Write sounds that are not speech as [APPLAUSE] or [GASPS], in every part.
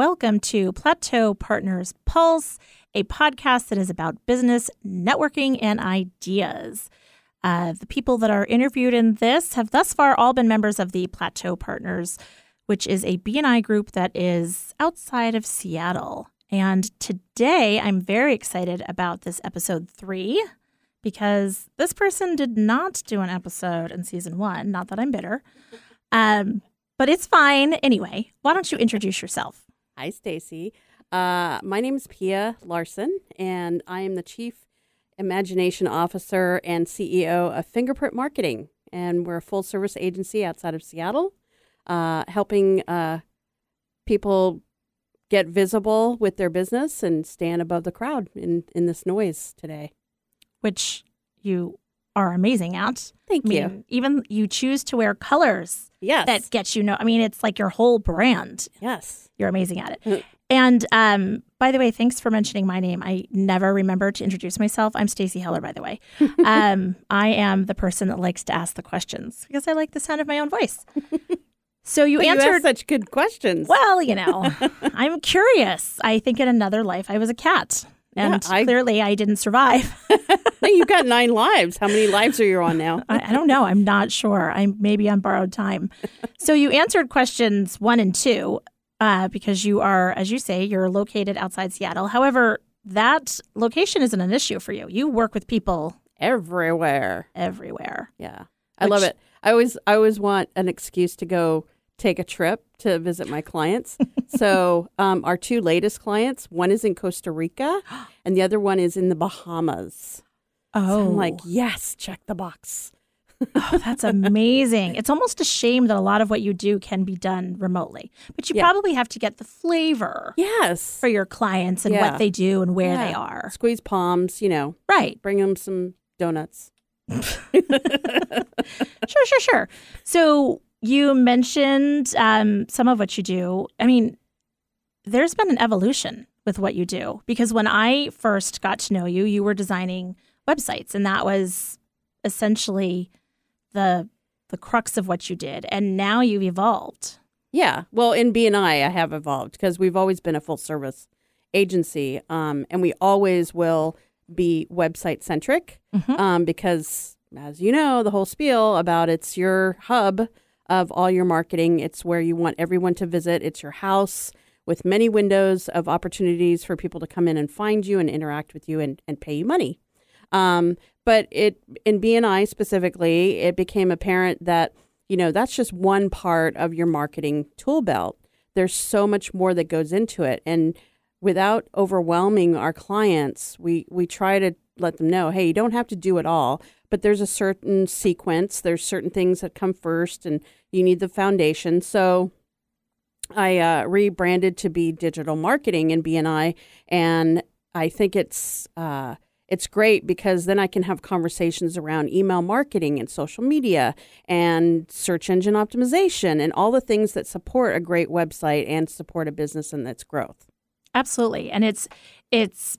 welcome to Plateau Partners Pulse, a podcast that is about business, networking, and ideas. Uh, the people that are interviewed in this have thus far all been members of the Plateau Partners, which is a BNI group that is outside of Seattle. And today I'm very excited about this episode three because this person did not do an episode in season one. Not that I'm bitter. Um, but it's fine. Anyway, why don't you introduce yourself? Hi, Stacy. Uh, my name is Pia Larson, and I am the Chief Imagination Officer and CEO of Fingerprint Marketing. And we're a full service agency outside of Seattle, uh, helping uh, people get visible with their business and stand above the crowd in, in this noise today. Which you are amazing at. Thank I mean, you. Even you choose to wear colors Yes. that gets you know. I mean, it's like your whole brand. yes. You're amazing at Mm. it. And um, by the way, thanks for mentioning my name. I never remember to introduce myself. I'm Stacy Heller, by the way. [LAUGHS] um, I am the person that likes to ask the questions because I like the sound of my own voice. [LAUGHS] So you But answered asked such good questions. well, you know, [LAUGHS] I'm curious. I think in another life I was a cat. And Yeah, I- clearly I didn't survive. [LAUGHS] You've got [LAUGHS] nine lives. How many lives are you on now? I, I don't know. I'm not sure. I'm maybe on borrowed time. [LAUGHS] So you answered questions one and two uh, because you are, as you say, you're located outside Seattle. However, that location isn't an issue for you. You work with people Everywhere. everywhere. Yeah. I love it. I always I always want an excuse to go take a trip to visit my clients. [LAUGHS] so um, our two latest clients, one is in Costa Rica [GASPS] and the other one is in the Bahamas. Oh, So I'm like, yes, check the box. oh, that's amazing. it's almost a shame that a lot of what you do can be done remotely, but you Yeah. probably have to get the flavor Yes. for your clients and Yeah. what they do and where they are. Squeeze palms, you know, Right. bring them some donuts. [LAUGHS] Sure, sure, sure. So you mentioned um, some of what you do. I mean, there's been an evolution with what you do because when I first got to know you, you were designing websites, and that was essentially the the crux of what you did. And now you've evolved. Yeah. Well, in BNI, I have evolved because we've always been a full service agency, um, and we always will be website centric Mhm. um, because, as you know, the whole spiel about it's your hub of all your marketing. It's where you want everyone to visit. It's your house with many windows of opportunities for people to come in and find you and interact with you and, and pay you money. Um, but it in BNI specifically, it became apparent that you know that's just one part of your marketing tool belt. There's so much more that goes into it, and without overwhelming our clients, we we try to let them know, hey, you don't have to do it all, but there's a certain sequence. There's certain things that come first, and you need the foundation. So I uh, rebranded to be digital marketing in BNI, and I think it's uh, it's great because then I can have conversations around email marketing and social media and search engine optimization and all the things that support a great website and support a business and its growth. Absolutely. And it's it's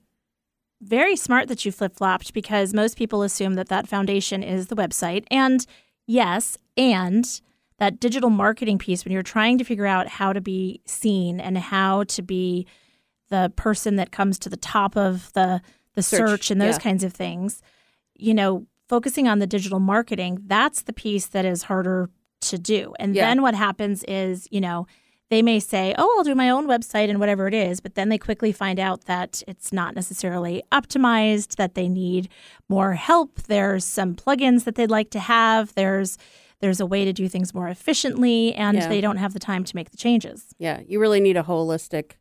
very smart that you flip-flopped because most people assume that that foundation is the website. And yes, and that digital marketing piece when you're trying to figure out how to be seen and how to be the person that comes to the top of the the search, Search, and those yeah. kinds of things, you know, focusing on the digital marketing, that's the piece that is harder to do. And Yeah. then what happens is, you know, they may say, "Oh, I'll do my own website and whatever it is," but then they quickly find out that it's not necessarily optimized, that they need more help. There's some plugins that they'd like to have. There's there's a way to do things more efficiently and Yeah. they don't have the time to make the changes. Yeah, you really need a holistic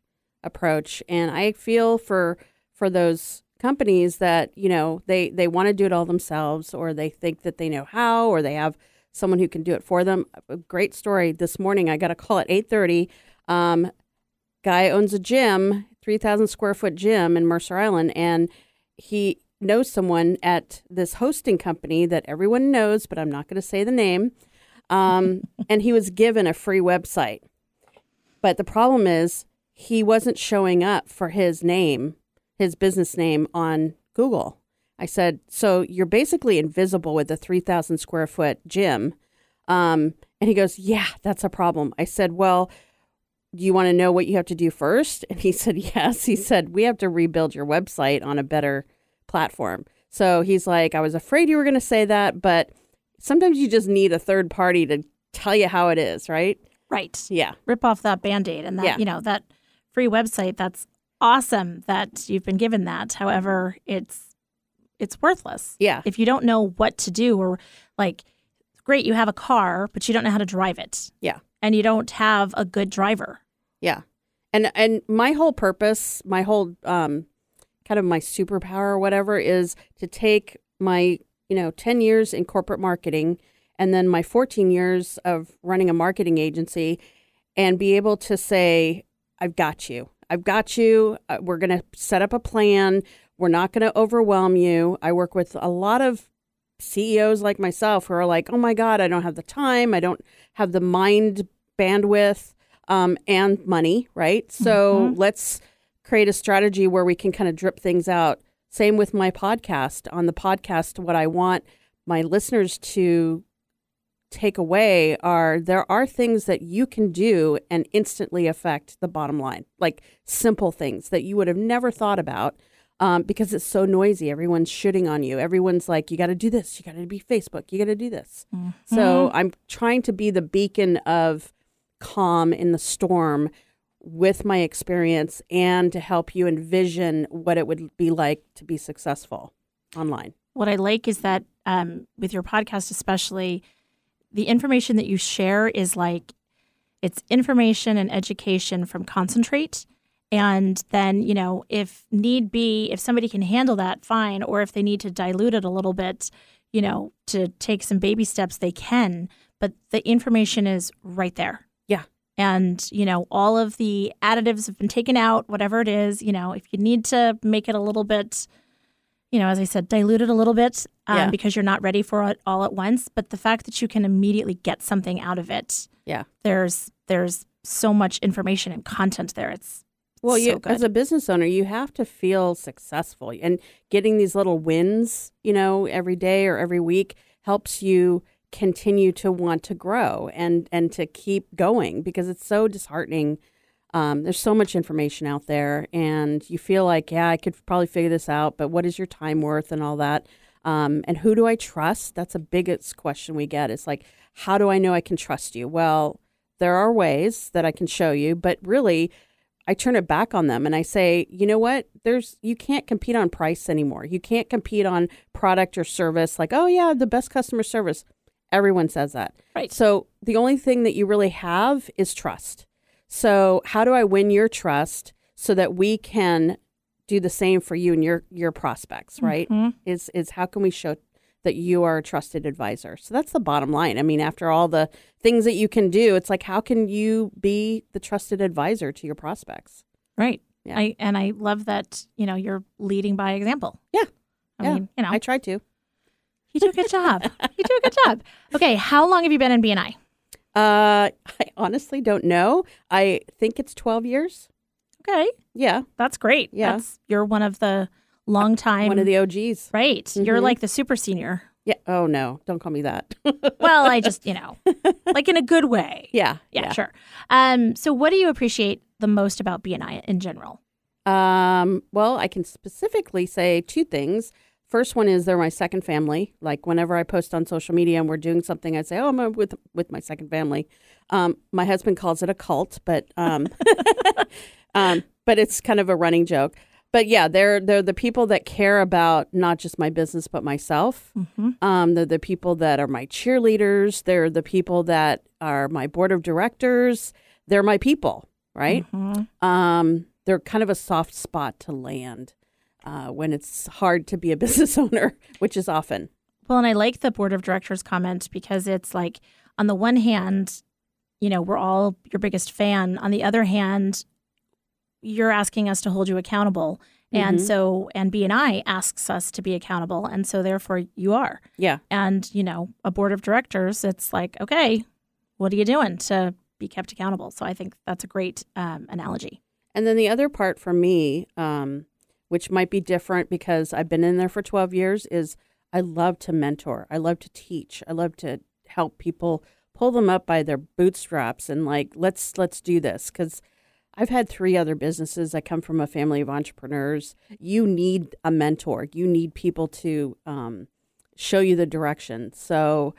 approach, and I feel for for those companies that you know they they want to do it all themselves, or they think that they know how, or they have someone who can do it for them. A great story this morning. I got a call at eight thirty. Um, guy owns a gym, three thousand square foot gym in Mercer Island, and he knows someone at this hosting company that everyone knows, but I'm not going to say the name. Um, [LAUGHS] and he was given a free website. But the problem is he wasn't showing up for his name, his business name on Google. I said, so you're basically invisible with a 3,000 square foot gym. Um, and he goes, yeah, that's a problem. I said, well, do you want to know what you have to do first? And he [LAUGHS] said, Yes. He said, We have to rebuild your website on a better platform. So he's like, I was afraid you were going to say that, but sometimes you just need a third party to tell you how it is, right? Right. Yeah. Rip off that band aid and that, Yeah. you know, that free website. That's awesome that you've been given that. However, it's it's worthless. Yeah. If you don't know what to do or like great, you have a car, but you don't know how to drive it. Yeah. And you don't have a good driver. Yeah. And and my whole purpose, my whole um kind of my superpower or whatever is to take my, you know, 10 years in corporate marketing and then my 14 years of running a marketing agency and be able to say I've got you. I've got you. Uh, we're going to set up a plan. We're not going to overwhelm you. I work with a lot of CEOs like myself who are like, "Oh my god, I don't have the time. I don't have the mind bandwidth um, and money, right? So let's create a strategy where we can kind of drip things out. Same with my podcast. On the podcast, what I want my listeners to take away are there are things that you can do and instantly affect the bottom line, like simple things that you would have never thought about. Um, because it's so noisy. Everyone's shooting on you. Everyone's like, you got to do this. You got to be Facebook. You got to do this. So I'm trying to be the beacon of calm in the storm with my experience and to help you envision what it would be like to be successful online. What I like is that um, with your podcast, especially, the information that you share is like it's information and education from concentrate. And then, you know, if need be, if somebody can handle that, fine. Or if they need to dilute it a little bit, you know, to take some baby steps, they can. But the information is right there. Yeah. And, you know, all of the additives have been taken out, whatever it is, you know, if you need to make it a little bit, you know, as I said, dilute it a little bit um, Yeah. because you're not ready for it all at once. But the fact that you can immediately get something out of it, Yeah. there's there's so much information and content there. It's Well, so you good. as a business owner, you have to feel successful, and getting these little wins, you know, every day or every week helps you continue to want to grow and and to keep going because it's so disheartening. Um, there's so much information out there, and you feel like, yeah, I could probably figure this out, but what is your time worth and all that? Um, and who do I trust? That's a biggest question we get. It's like, how do I know I can trust you? Well, there are ways that I can show you, but really, I turn it back on them and I say, you know what? There's you can't compete on price anymore. You can't compete on product or service like, oh yeah, the best customer service. Everyone says that. Right. So the only thing that you really have is trust. So how do I win your trust so that we can do the same for you and your your prospects, right? Mhm. Is is how can we show that you are a trusted advisor? So that's the bottom line. I mean, after all the things that you can do, it's like how can you be the trusted advisor to your prospects? right. Yeah. I and I love that you know you're leading by example. Yeah. I Yeah. mean, you know, I try to. you do a good job. you do a good job. Okay, how long have you been in BNI? Uh, I honestly don't know. I think it's 12 years. Okay, Yeah. that's great. Yeah. That's, you're one of the long time. One of the OGs. right. You're Mhm. like the super senior. Yeah. Oh, no. Don't call me that. [LAUGHS] Well, I just you know, like in a good way. [LAUGHS] yeah. Yeah, sure. Um, so what do you appreciate the most about BNI in general? Um, well, I can specifically say two things. First one is they're my second family. Like whenever I post on social media and we're doing something, I say, "Oh, I'm with with my second family." Um, my husband calls it a cult, but um, [LAUGHS] um, but it's kind of a running joke. But yeah, they're they're the people that care about not just my business but myself. Mm-hmm. Um, they're the people that are my cheerleaders. They're the people that are my board of directors. They're my people, right? Mm-hmm. um, they're kind of a soft spot to land uh, when it's hard to be a [LAUGHS] business owner, which is often. Well, and I like the board of directors comment because it's like, on the one hand, you know, we're all your biggest fan. On the other hand, you're asking us to hold you accountable. And Mhm. so, and BNI asks us to be accountable. And so, therefore, you are. Yeah. And, you know, a board of directors, it's like, okay, what are you doing to be kept accountable? So I think that's a great um, analogy. And then the other part for me, um, which might be different because I've been in there for 12 years, is I love to mentor. I love to teach. I love to help people pull them up by their bootstraps and like let's let's do this because I've had three other businesses. I come from a family of entrepreneurs. You need a mentor. You need people to um, show you the direction. So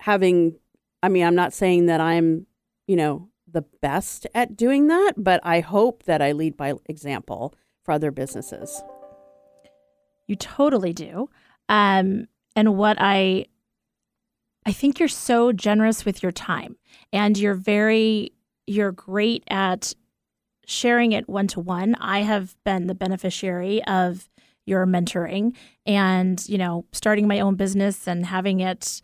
having, I mean, I'm not saying that I'm, you know, the best at doing that, but I hope that I lead by example for other businesses. You totally do. Um, and what I I think you're so generous with your time and you're very you're great at sharing it one to one. I have been the beneficiary of your mentoring and, you know, starting my own business and having it,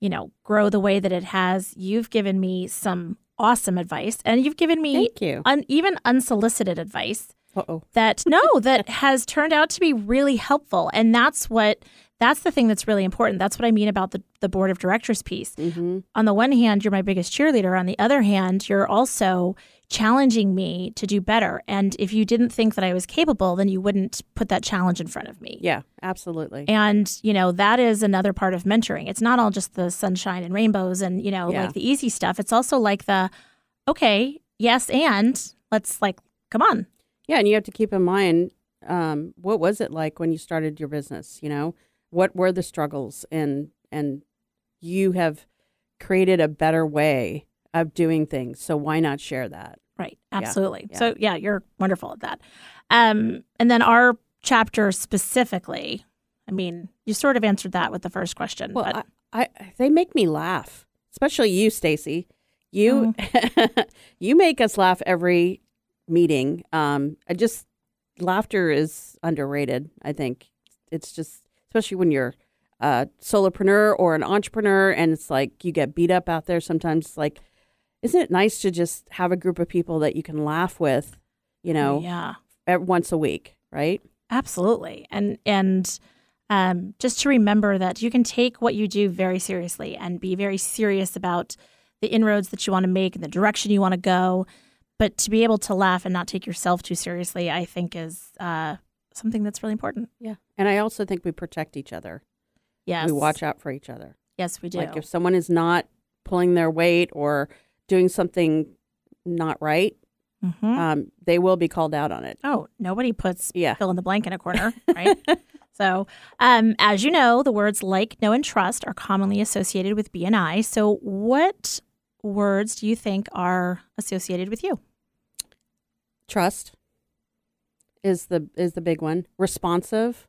you know, grow the way that it has. You've given me some awesome advice and you've given me Thank you. Un, even unsolicited advice Uh-oh. [LAUGHS] that no that has turned out to be really helpful and that's what that's the thing that's really important that's what i mean about the, the board of directors piece Mm-hmm. on the one hand you're my biggest cheerleader on the other hand you're also challenging me to do better and if you didn't think that i was capable then you wouldn't put that challenge in front of me Yeah, absolutely. and you know that is another part of mentoring it's not all just the sunshine and rainbows and you know Yeah. like the easy stuff it's also like the okay yes and let's like come on Yeah, and you have to keep in mind um, what was it like when you started your business. You know, what were the struggles, and and you have created a better way of doing things. So why not share that? Right. Absolutely. yeah. So yeah, you're wonderful at that. Um, and then our chapter specifically, I mean, you sort of answered that with the first question. Well, but I, I they make me laugh, especially you, Stacy. You [LAUGHS] you make us laugh every meeting. Um, I just laughter is underrated. I think it's just especially when you're a solopreneur or an entrepreneur, and it's like you get beat up out there. Sometimes, like, isn't it nice to just have a group of people that you can laugh with? You know, yeah, ev- once a week, right? absolutely. And and um, just to remember that you can take what you do very seriously and be very serious about the inroads that you want to make and the direction you want to go. But to be able to laugh and not take yourself too seriously, I think is uh, something that's really important. Yeah, and I also think we protect each other. Yes, We watch out for each other. Yes, we do. Like if someone is not pulling their weight or doing something not right, Mhm. um, they will be called out on it. Oh, nobody puts Yeah. fill in the blank in a corner, [LAUGHS] right? so, um, as you know, the words like, know, and trust are commonly associated with BNI. So, what words do you think are associated with you? Trust is the is the big one. Responsive.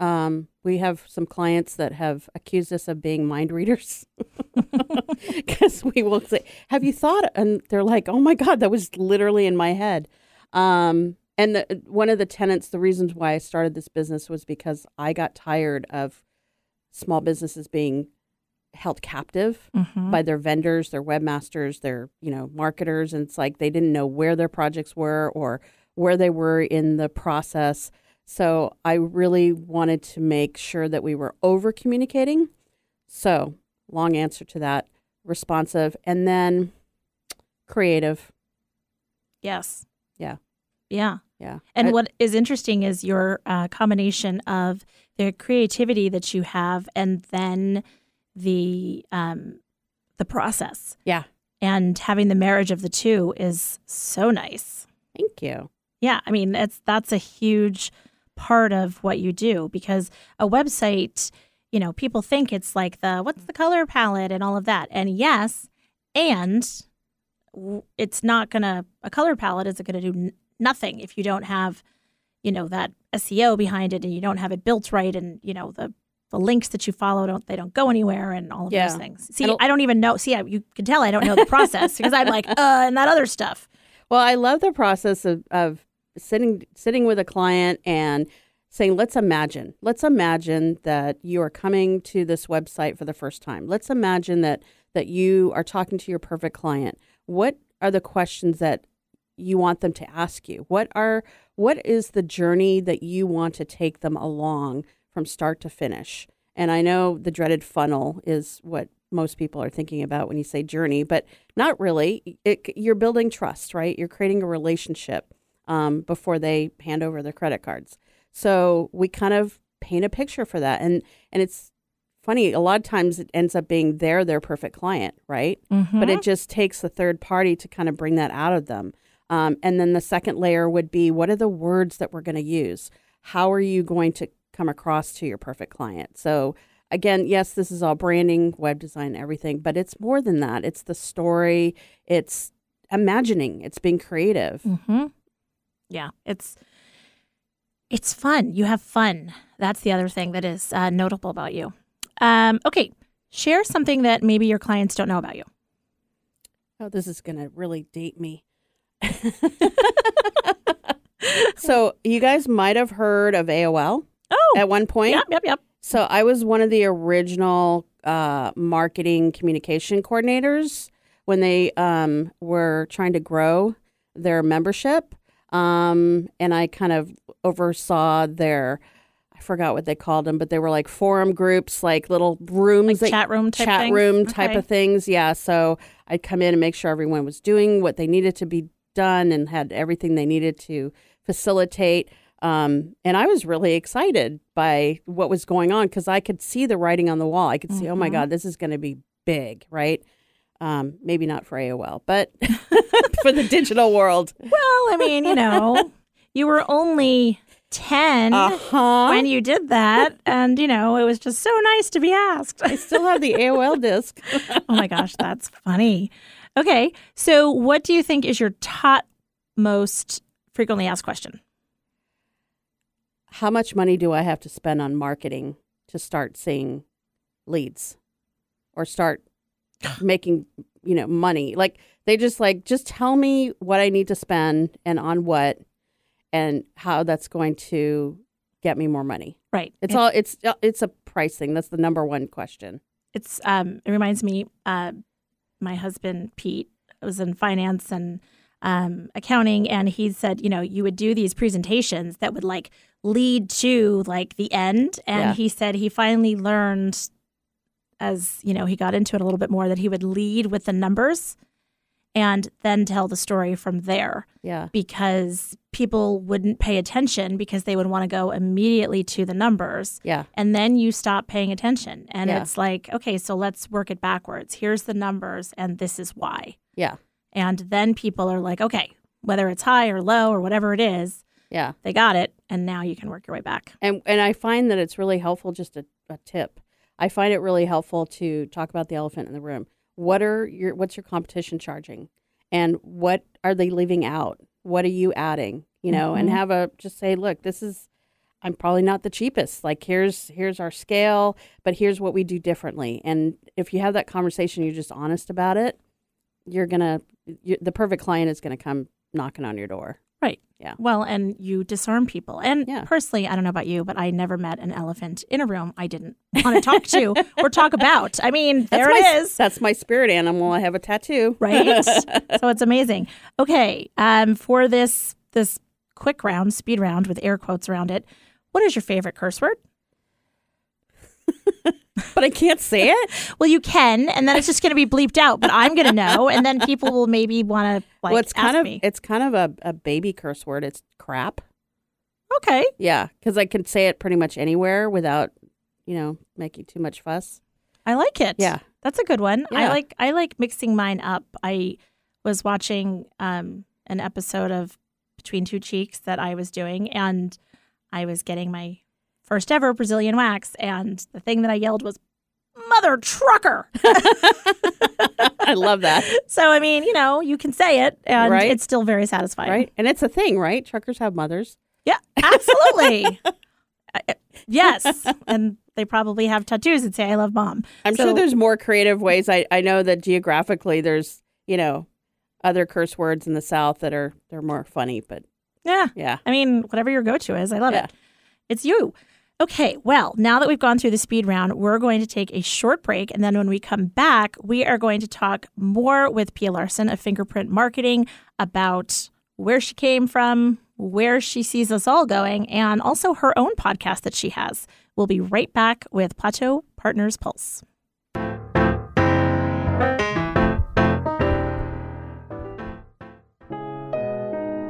Um, we have some clients that have accused us of being mind readers [LAUGHS] [LAUGHS] because we will say, "Have you thought?" And they're like, "Oh my god, that was literally in my head." Um, and the, one of the tenants, the reasons why I started this business was because I got tired of small businesses being held captive Mm-hmm. by their vendors, their webmasters, their you know marketers, and it's like they didn't know where their projects were or where they were in the process. So I really wanted to make sure that we were over communicating. So long answer to that: responsive, and then creative. Yes. Yeah. Yeah. Yeah, And I- what is interesting is your uh, combination of the creativity that you have, and then the um, the process, yeah. and having the marriage of the two is so nice. Thank you. Yeah, I mean, it's that's a huge part of what you do because a website, you know, people think it's like the what's the color palette and all of that. And yes, and it's not going to a color palette isn't going to do n- nothing if you don't have, you know, that SEO behind it and you don't have it built right and, you know, the the links that you follow don't they don't go anywhere and all of Yeah. those things. See, It'll- I don't even know. See, I, you can tell I don't know the process because I'm like, uh, and that other stuff. Well, I love the process of, of sitting sitting with a client and saying, let's imagine. Let's imagine that you are coming to this website for the first time. Let's imagine that that you are talking to your perfect client. What are the questions that you want them to ask you? What are what is the journey that you want to take them along from start to finish? And I know the dreaded funnel is what most people are thinking about when you say journey, but not really. It, you're building trust, right? You're creating a relationship um, before they hand over their credit cards. So we kind of paint a picture for that, and and it's funny. A lot of times it ends up being they're their perfect client, right? Mhm. But it just takes the third party to kind of bring that out of them. Um, and then the second layer would be what are the words that we're going to use? How are you going to come across to your perfect client? So, again, yes, this is all branding, web design, everything, but it's more than that. It's the story, it's imagining, it's being creative. hmm Yeah, it's it's fun. You have fun. That's the other thing that is uh, notable about you. Um, okay, share something that maybe your clients don't know about you. Oh, this is going to really date me. [LAUGHS] so, you guys might have heard of AOL Oh, at one point. yep, yep, yep. So, I was one of the original uh, marketing communication coordinators when they um, were trying to grow their membership. Um, and I kind of oversaw their, I forgot what they called them, but they were like forum groups, like little rooms Like that chat room type chat things? room type Okay. of things. Yeah. So I'd come in and make sure everyone was doing what they needed to be done and had everything they needed to facilitate. Um, and I was really excited by what was going on because I could see the writing on the wall. I could see, oh my Mhm. God, this is going to be big, right? Um, maybe not for AOL, but [LAUGHS] for the digital world. Well, I mean, you know, [LAUGHS] you were only 10 Uh huh. when you did that. And, you know, it was just so nice to be asked. I still have the AOL [LAUGHS] disc. oh my gosh, that's funny. Okay. So, what do you think is your top most frequently asked question? How much money do I have to spend on marketing to start seeing leads or start [SIGHS] making, you know, money? Like they just like just tell me what I need to spend and on what and how that's going to get me more money. Right. It's It- all it's uh, it's a price thing. That's the number one question. it's um it reminds me uh my husband Pete was in finance and um accounting and he said you know you would do these presentations that would like lead to like the end and Yeah. he said he finally learned as you know he got into it a little bit more that he would lead with the numbers and then tell the story from there Yeah. because people wouldn't pay attention because they would want to go immediately to the numbers Yeah. and then you stop paying attention and Yeah. it's like okay so let's work it backwards here's the numbers and this is why Yeah. and then people are like okay whether it's high or low or whatever it is Yeah. they got it and now you can work your way back And and I find that it's really helpful. Just a, a tip. I find it really helpful to talk about the elephant in the room. What are your what's your competition charging, and what are they leaving out? What are you adding? You know, and Mhm. have a just say, look, this is. I'm probably not the cheapest. Like here's here's our scale, but here's what we do differently. And if you have that conversation, you're just honest about it. You're gonna the perfect client is gonna come knocking on your door. Right Yeah. well and you disarm people and Yeah. personally i don't know about you but i never met an elephant in a room i didn't [LAUGHS] want to talk to or talk about i mean there that's it my, is That's my spirit animal. I have a tattoo. right? [LAUGHS] so it's amazing. Okay, um, for this this quick round, speed round with air quotes around it, what is your favorite curse word? [LAUGHS] but I can't say it. Well, you can, and then it's just going to be bleeped out, but I'm going to know, and then people will maybe want to like well, it's kind of me. it's kind of a, a baby curse word. It's crap. Okay, Yeah, because I can say it pretty much anywhere without, you know, making too much fuss. I like it. Yeah. that's a good one. I like I like mixing mine up. I was watching um, an episode of Between Two Cheeks that I was doing, and I was getting my first ever Brazilian wax, and the thing that I yelled was "mother trucker." [LAUGHS] I love that. so I mean, you know, you can say it, and Right. it's still very satisfying. Right, and it's a thing, right? Truckers have mothers. Yeah, absolutely. [LAUGHS] Yes, and they probably have tattoos that say "I love mom." I'm So- sure there's more creative ways. I I know that geographically, there's you know, other curse words in the South that are they're more funny, but Yeah, yeah, I mean, whatever your go-to is, I love Yeah. it. It's you. Okay, well, now that we've gone through the speed round, we're going to take a short break. And then when we come back, we are going to talk more with Pia Larson of Fingerprint Marketing about where she came from, where she sees us all going, and also her own podcast that she has. We'll be right back with Plateau Partners Pulse.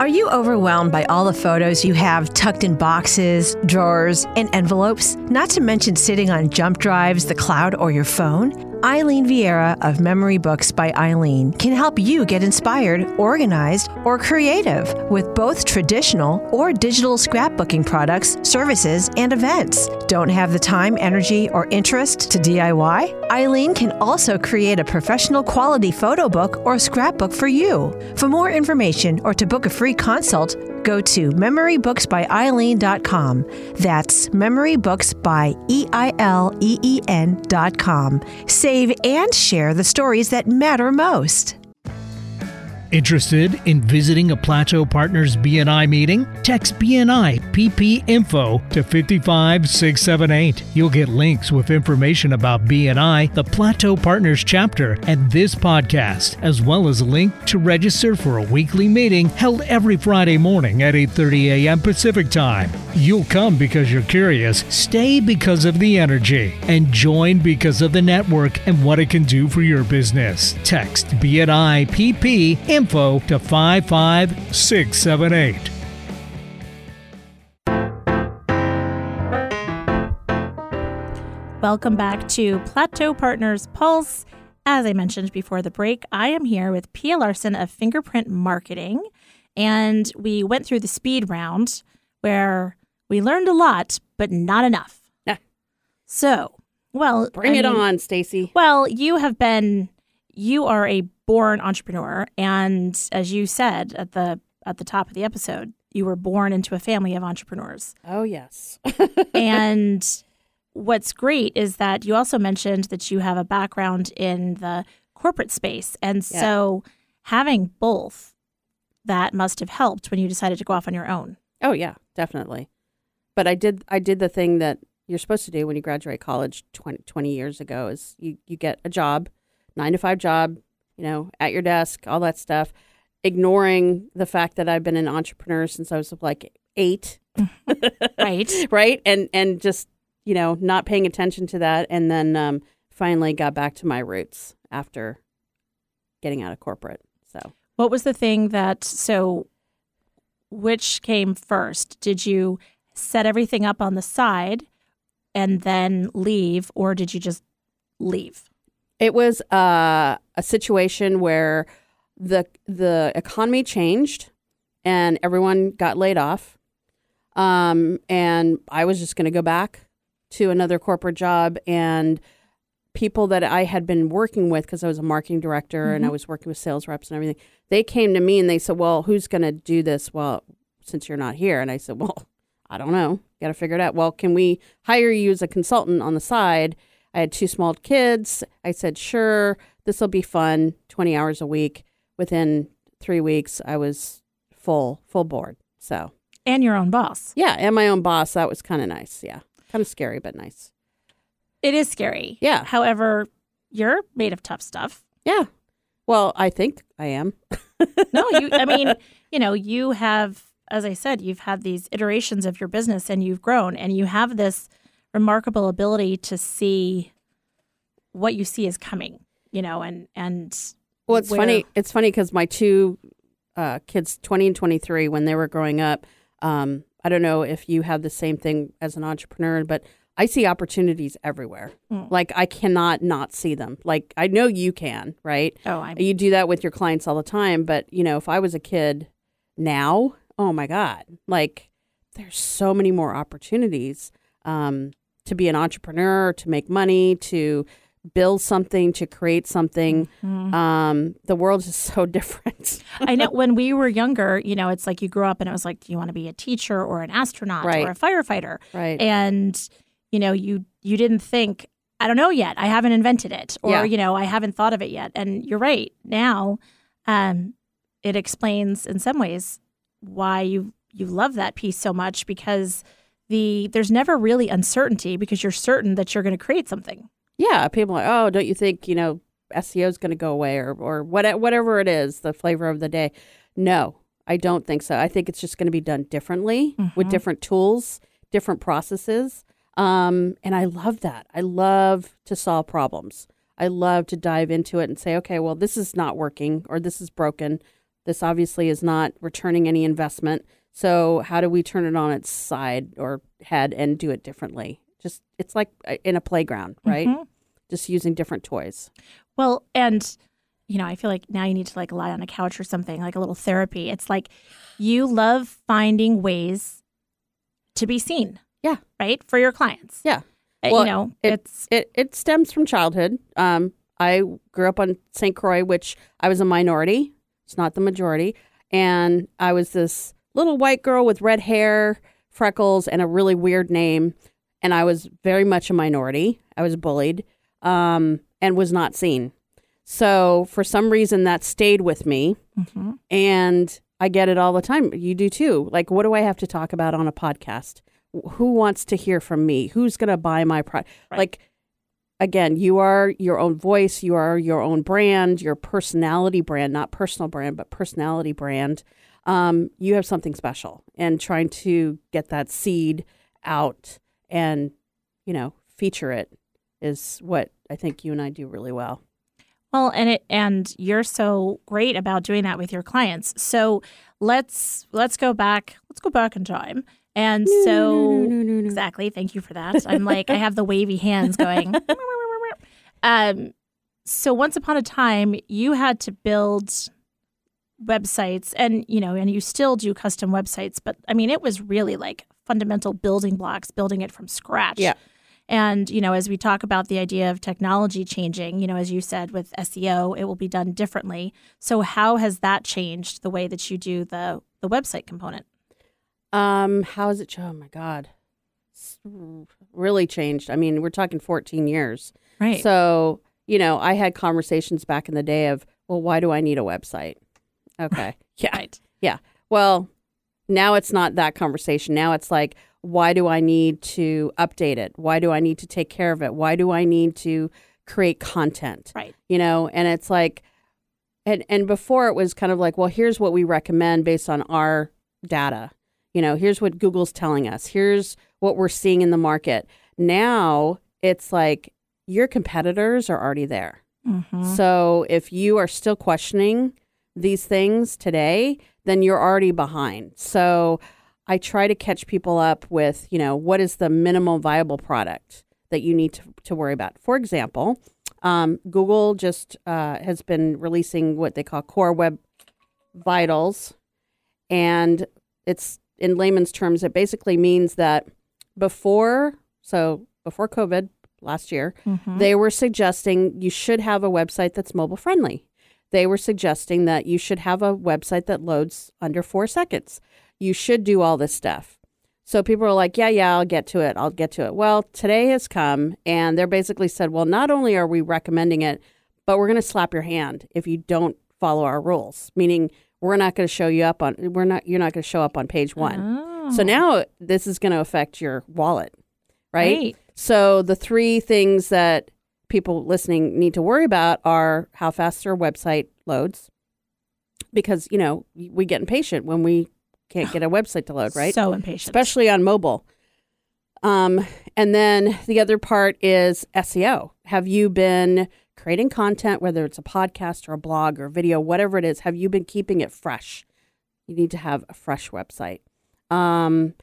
Are you overwhelmed by all the photos you have tucked in boxes, drawers, and envelopes? Not to mention sitting on jump drives, the cloud, or your phone? Eileen Vieira of Memory Books by Eileen can help you get inspired, organized, or creative with both traditional or digital scrapbooking products, services, and events. Don't have the time, energy, or interest to DIY? Eileen can also create a professional quality photo book or scrapbook for you. For more information or to book a free consult, go to memorybooksbyeileen.com. That's memorybooksbyeileen.com. Save and share the stories that matter most. Interested in visiting a Plateau Partners BNI meeting? Text BNI PP Info to 55678. You'll get links with information about BNI, the Plateau Partners chapter, and this podcast, as well as a link to register for a weekly meeting held every Friday morning at 8:30 a.m. Pacific Time. You'll come because you're curious, stay because of the energy, and join because of the network and what it can do for your business. Text BNI PP info to 55678. Welcome back to Plateau Partners Pulse. As I mentioned before the break, I am here with Pia Larson of Fingerprint Marketing, and we went through the speed round where we learned a lot, but not enough. Yeah. So, well, Bring I it mean, on, Stacy. Well, you have been you are a born entrepreneur and as you said at the at the top of the episode, you were born into a family of entrepreneurs. Oh, yes. [LAUGHS] and what's great is that you also mentioned that you have a background in the corporate space. And Yeah. so having both that must have helped when you decided to go off on your own. oh, yeah, definitely. But I did I did the thing that you're supposed to do when you graduate college 20, 20 years ago is you, you get a job, nine to five job, you know, at your desk, all that stuff, ignoring the fact that I've been an entrepreneur since I was like eight. [LAUGHS] Right. [LAUGHS] right and and just you know not paying attention to that and then um, finally got back to my roots after getting out of corporate so What was the thing that so which came first? Did you set everything up on the side and then leave or did you just leave? It was uh, a situation where the the economy changed and everyone got laid off. Um, and i was just going to go back to another corporate job and people that i had been working with because i was a marketing director and i was working with sales reps and everything they came to me and they said well who's going to do this? Well since you're not here. And i said well i don't know. Got to figure it out. Well can we hire you as a consultant on the side I had two small kids. I said, sure, this will be fun, 20 hours a week. Within three weeks, I was full, full board. So, And your own boss. yeah, and my own boss. That was kind of nice. Yeah. Kind of scary, but nice. It is scary. Yeah. However, you're made of tough stuff. Yeah. Well, I think I am. [LAUGHS] No, you I mean, you know, you have as I said, you've had these iterations of your business and you've grown and you have this remarkable ability to see what you see is coming, you know, and and Well, it's where- funny. It's funny because my two uh, kids, 20 and 23, when they were growing up, um, I don't know if you have the same thing as an entrepreneur, but I see opportunities everywhere. Mm. Like I cannot not see them. Like I know you can, right? Oh, I'm You do that with your clients all the time, but you know, if I was a kid now, oh my god, like there's so many more opportunities um, to be an entrepreneur, to make money, to build something, to create something. Mhm. Um, the world is [LAUGHS] so different. I know when we were younger, you know, it's like you grew up and it was like, do you want to be a teacher or an astronaut Right. or a firefighter? right. And you know, you you didn't think, I don't know yet. I haven't invented it, or Yeah. you know, I haven't thought of it yet. And you're right. Now, um, it explains in some ways why you you love that piece so much because the there's never really uncertainty because you're certain that you're going to create something. yeah. People are like, oh, don't you think, you know, SEO is going to go away or, or what, whatever it is, the flavor of the day. No, I don't think so. I think it's just going to be done differently with Mhm. different tools, different processes. Um, and I love that. I love to solve problems. I love to dive into it and say, okay, well, this is not working or this is broken. This obviously is not returning any investment. So how do we turn it on its side or head and do it differently? Just it's like uh, in a playground, right? Mhm. Just using different toys. Well, and you know, I feel like now you need to like lie on a couch or something, like a little therapy. It's like you love finding ways to be seen. Yeah. Right? For your clients. Yeah. Uh, Well, you know, it- it's It it stems from childhood. Um, I grew up on St. Croix, which I was a minority. It's not the majority, and I was this little white girl with red hair, freckles, and a really weird name. And I was very much a minority. I was bullied, um, and was not seen. So for some reason, that stayed with me. Mhm. And I get it all the time. You do too. Like, what do I have to talk about on a podcast? Who wants to hear from me? Who's going to buy my product? Right. Like, again, you are your own voice. You are your own brand, your personality brand, not personal brand, but personality brand. Um, you have something special, and trying to get that seed out and, you know, feature it is what I think you and I do really well. Well, and it and you're so great about doing that with your clients. So let's let's go back. Let's go back in time. And so exactly, thank you for that. I'm like I have the wavy hands going. [LAUGHS] um so once upon a time you had to build websites and you know and you still do custom websites but I mean it was really like fundamental building blocks building it from scratch. Yeah. And, you know, as we talk about the idea of technology changing, you know, as you said with SEO, it will be done differently. So how has that changed the way that you do the the website component? Um, how is it? Oh my God, it's really changed. I mean, we're talking 14 years. Right. So, you know, I had conversations back in the day of, well, why do I need a website? Okay. [LAUGHS] Yeah. right. Well, now it's not that conversation. Now it's like, why do I need to update it? Why do I need to take care of it? Why do I need to create content? Right. You know, and it's like, and and before it was kind of like, well, here's what we recommend based on our data. You know, here's what Google's telling us. Here's what we're seeing in the market. Now it's like your competitors are already there. Mhm. So if you are still questioning these things today, then you're already behind. So I try to catch people up with, you know, what is the minimal viable product that you need to, to worry about. For example, um, Google just uh, has been releasing what they call Core Web Vitals, and it's in layman's terms, it basically means that before, so before COVID last year, Mhm. they were suggesting you should have a website that's mobile friendly. They were suggesting that you should have a website that loads under four seconds. You should do all this stuff. So people are like, yeah, yeah, I'll get to it. I'll get to it. Well, today has come and they're basically said, well, not only are we recommending it, but we're going to slap your hand if you don't follow our rules, meaning we're not going to show you up on, we're not, you're not going to show up on page one. So Oh, now this is going to affect your wallet, right? right. So the three things that people listening need to worry about are how fast their website loads, because you know we get impatient when we can't get a [SIGHS] website to load, right? So impatient. Especially on mobile. Um, and then the other part is SEO. Have you been creating content, whether it's a podcast or a blog or video, whatever it is? Have you been keeping it fresh? You need to have a fresh website. Um,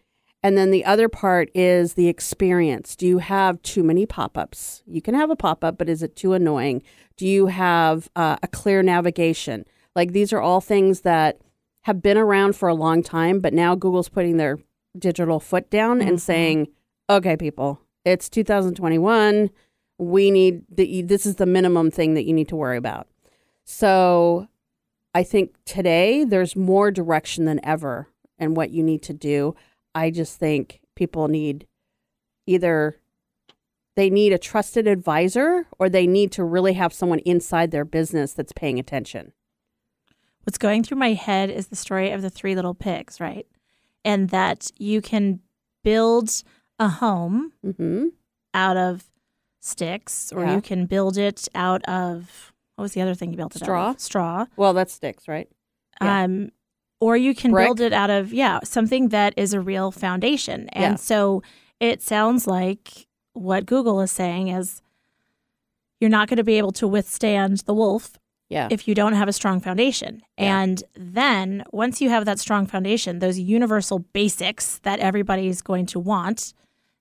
and then the other part is the experience. Do you have too many pop ups? You can have a pop up, but is it too annoying? Do you have uh, a clear navigation? Like these are all things that have been around for a long time, but now Google's putting their digital foot down and Mhm. saying, okay, people, it's 2021. We need the, this is the minimum thing that you need to worry about. So I think today there's more direction than ever in what you need to do. I just think people need either they need a trusted advisor or they need to really have someone inside their business that's paying attention. What's going through my head is the story of the three little pigs, right? And that you can build a home hmm out of sticks, or Yeah. you can build it out of what was the other thing you built it Straw. out of? Straw. Well, that's sticks, right? Yeah. Um, or you can Brick. build it out of yeah something that is a real foundation. And Yeah. so it sounds like what Google is saying is you're not going to be able to withstand the wolf Yeah. if you don't have a strong foundation. Yeah. And then once you have that strong foundation, those universal basics that everybody's going to want,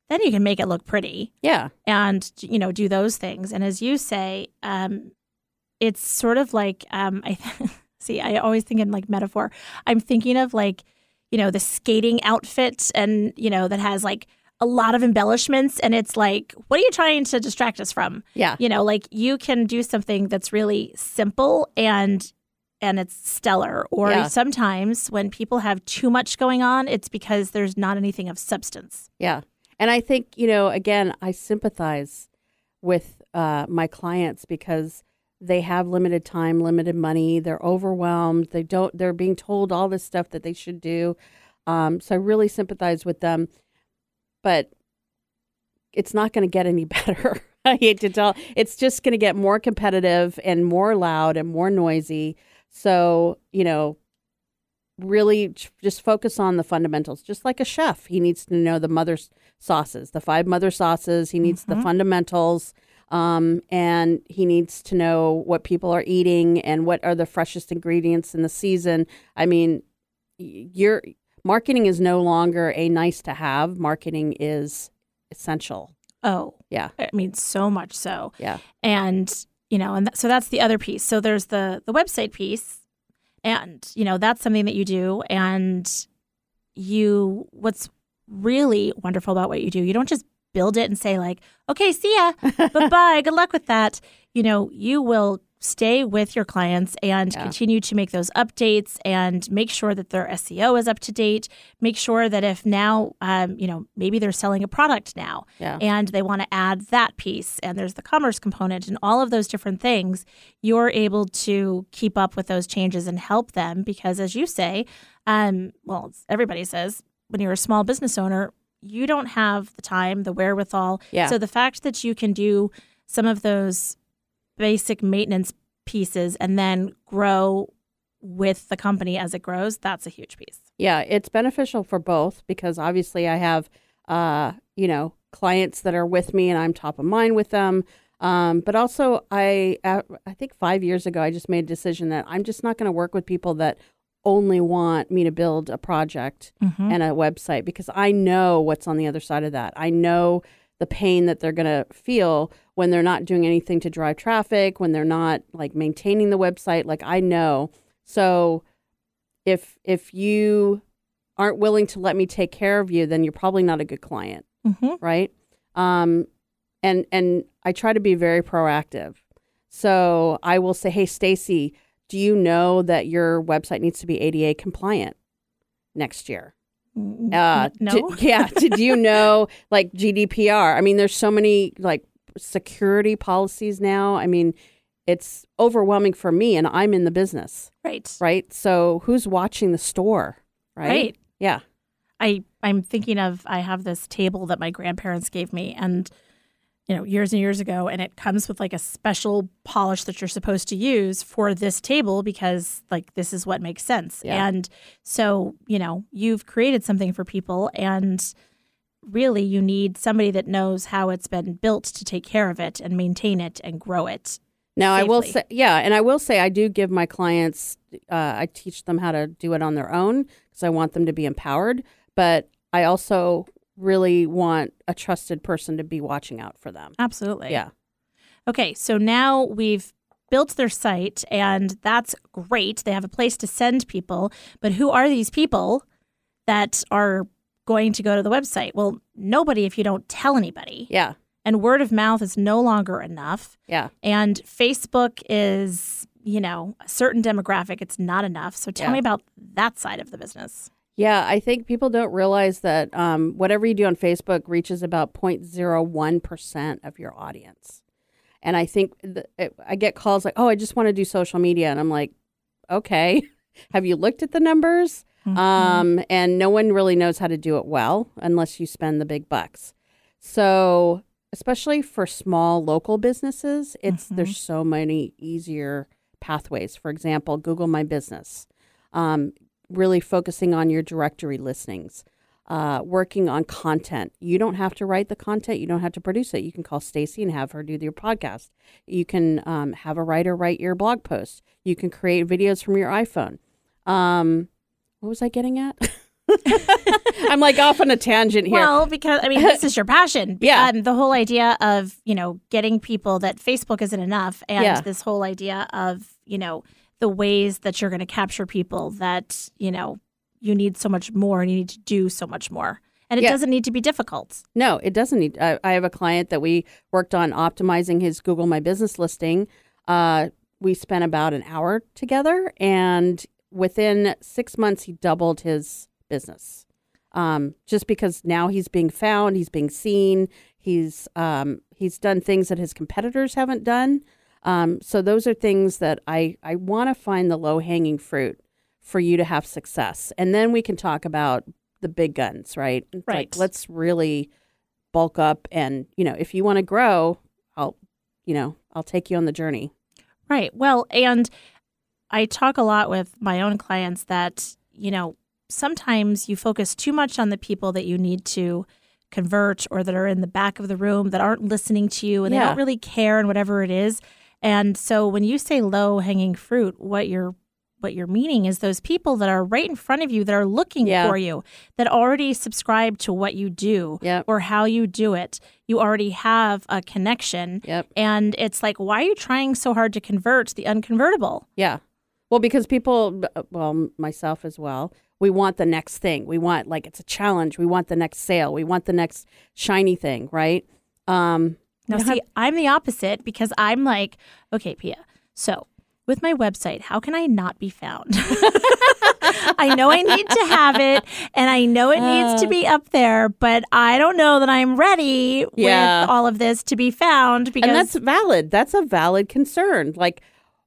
then you can make it look pretty yeah. and you know do those things. And as you say, um, it's sort of like um, I [LAUGHS] see. I always think in like metaphor. I'm thinking of like you know the skating outfit, and you know that has like a lot of embellishments, and it's like, what are you trying to distract us from? Yeah. you know like you can do something that's really simple and and it's stellar or Yeah. sometimes when people have too much going on it's because there's not anything of substance Yeah. And I think, you know, again, I sympathize with uh, my clients because they have limited time, limited money. They're overwhelmed. They don't, they're being told all this stuff that they should do. Um, so I really sympathize with them. But it's not going to get any [LAUGHS] better. I hate to tell. It's just going to get more competitive and more loud and more noisy. So, you know, really just focus on the fundamentals. Just like a chef, he needs to know the mother sauces, the five mother sauces. He needs the fundamentals. Um, and he needs to know what people are eating and what are the freshest ingredients in the season. I mean, your marketing is no longer a nice to have. Marketing is essential. oh Yeah. i mean so much so Yeah. and you know and th- so that's the other piece so there's the the website piece and you know that's something that you do and you what's really wonderful about what you do you don't just build it and say like okay see ya bye bye good luck with that you know you will stay with your clients and Yeah. continue to make those updates and make sure that their seo is up to date make sure that if now um, you know maybe they're selling a product now Yeah. and they want to add that piece and there's the commerce component and all of those different things you're able to keep up with those changes and help them because as you say um, well everybody says when you're a small business owner you don't have the time the wherewithal Yeah. so the fact that you can do some of those basic maintenance pieces and then grow with the company as it grows that's a huge piece Yeah, it's beneficial for both because obviously I have, uh, you know, clients that are with me and I'm top of mind with them. Um, but also, I uh, I think five years ago I just made a decision that I'm just not going to work with people that only want me to build a project and a website because I know what's on the other side of that. I know the pain that they're going to feel when they're not doing anything to drive traffic, when they're not like maintaining the website. Like I know. So if if you aren't willing to let me take care of you, then you're probably not a good client, mm-hmm. right? Um, and and I try to be very proactive. So I will say, hey, Stacy, do you know that your website needs to be ADA compliant next year? Uh, no did- [LAUGHS] yeah. Did you [LAUGHS] know like GDPR? I mean, there's so many like security policies now. I mean, it's overwhelming for me, and I'm in the business, right right? So who's watching the store, right? Right. Yeah. I I'm thinking of I have this table that my grandparents gave me and you know years and years ago and it comes with like a special polish that you're supposed to use for this table because like this is what makes sense. Yeah. And so, you know, you've created something for people and really you need somebody that knows how it's been built to take care of it and maintain it and grow it. Now I will say, yeah, and I will say I do give my clients, uh, I teach them how to do it on their own because I want them to be empowered. But I also really want a trusted person to be watching out for them. Absolutely. Yeah. Okay, so now we've built their site and that's great. They have a place to send people, but who are these people that are going to go to the website? Well, nobody if you don't tell anybody. Yeah. And word of mouth is no longer enough. Yeah. And Facebook is, you know, a certain demographic, it's not enough. So tell Yeah. me about that side of the business. Yeah, I think people don't realize that um, whatever you do on Facebook reaches about 0.01% of your audience. And I think th- it, I get calls like, oh, I just want to do social media. And I'm like, okay, [LAUGHS] have you looked at the numbers? Um, and no one really knows how to do it well unless you spend the big bucks. So, especially for small local businesses, it's there's so many easier pathways. For example, Google My Business. Um, really focusing on your directory listings. uh, working on content. You don't have to write the content. You don't have to produce it. You can call Stacy and have her do your podcast. You can um, have a writer write your blog post. You can create videos from your iPhone. Um, what was I getting at? [LAUGHS] I'm like off on a tangent here. Well, because I mean, this is your passion. [LAUGHS] Yeah. Um, the whole idea of you know getting people that Facebook isn't enough, and Yeah. this whole idea of you know the ways that you're going to capture people that you know you need so much more and you need to do so much more, and it Yeah. doesn't need to be difficult. No, it doesn't need. I, I have a client that we worked on optimizing his Google My Business listing. Uh, we spent about an hour together, and within six months, he doubled his business. Um, just because now he's being found, he's being seen, he's um, he's done things that his competitors haven't done. Um, so those are things that I I want to find the low hanging fruit for you to have success, and then we can talk about the big guns, right? It's Right. Like, let's really bulk up, and you know, if you want to grow, I'll, you know, I'll take you on the journey. Right. Well, and I talk a lot with my own clients that, you know, sometimes you focus too much on the people that you need to convert or that are in the back of the room that aren't listening to you and they don't really care and whatever it is. And so when you say low hanging fruit, what you're what you're meaning is those people that are right in front of you that are looking Yeah. for you, that already subscribe to what you do Yep. or how you do it. You already have a connection. Yep. And it's like, why are you trying so hard to convert the unconvertible? Yeah. Well, because people, well, myself as well, we want the next thing. We want like it's a challenge. We want the next sale. We want the next shiny thing, right? Um, Now, see, I'm the opposite because I'm like, okay, Pia, so with my website, how can I not be found? [LAUGHS] I know I need to have it and I know it needs to uh. be up there, but I don't know that I'm ready Yeah. with all of this to be found because and that's valid. That's a valid concern. Like,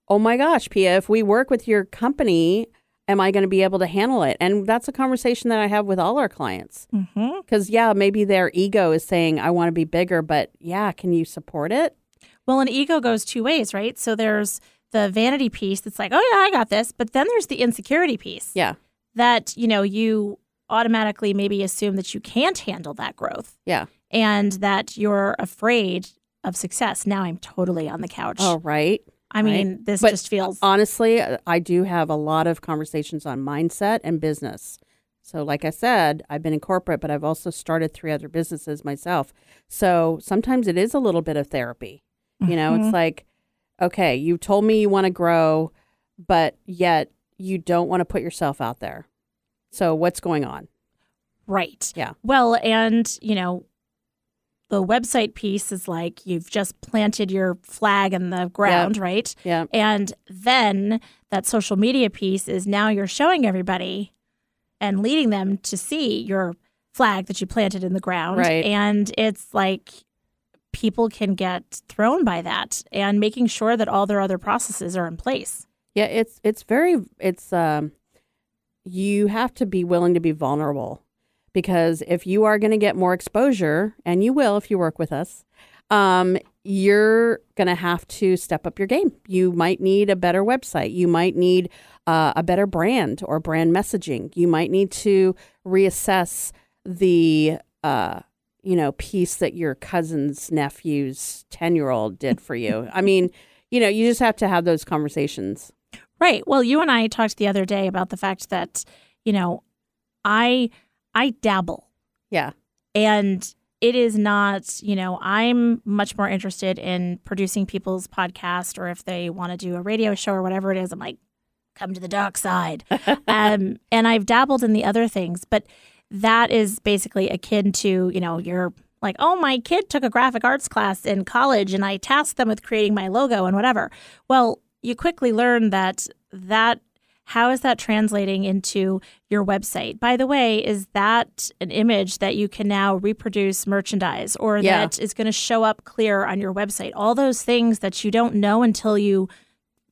oh my gosh, Pia, if we work with your company, am I going to be able to handle it? And that's a conversation that I have with all our clients. Mm-hmm. Because, yeah, maybe their ego is saying, I want to be bigger, but yeah, can you support it? Well, an ego goes two ways, right? So there's the vanity piece that's like, oh, yeah, I got this. But then there's the insecurity piece Yeah. that, you know, you automatically maybe assume that you can't handle that growth Yeah. and that you're afraid of success. Now I'm totally on the couch. Oh, right. I mean, this But just feels. Honestly, I do have a lot of conversations on mindset and business. So, like I said, I've been in corporate, but I've also started three other businesses myself. So sometimes it is a little bit of therapy. You know, Mhm. it's like, okay, you told me you want to grow, but yet you don't want to put yourself out there. So, what's going on? right. Yeah. Well, and, you know, the website piece is like you've just planted your flag in the ground, right? Yeah. And then that social media piece is now you're showing everybody and leading them to see your flag that you planted in the ground. Right. And it's like people can get thrown by that and making sure that all their other processes are in place. Yeah, it's it's very it's um you have to be willing to be vulnerable because if you are going to get more exposure and you will if you work with us um you're going to have to step up your game. You might need a better website. You might need uh, a better brand or brand messaging. You might need to reassess the uh you know piece that your cousin's nephew's 10-year-old did for you. [LAUGHS] I mean, you know, you just have to have those conversations. Right. Well, you and I talked the other day about the fact that, you know, I I dabble Yeah. and it is not, you know, I'm much more interested in producing people's podcast or if they want to do a radio show or whatever it is, I'm like, come to the dark side. [LAUGHS] um, and I've dabbled in the other things, but that is basically akin to, you know, you're like, oh, my kid took a graphic arts class in college and I tasked them with creating my logo and whatever. Well, you quickly learn that that how is that translating into your website? By the way, is that an image that you can now reproduce merchandise or Yeah. that is going to show up clear on your website? All those things that you don't know until you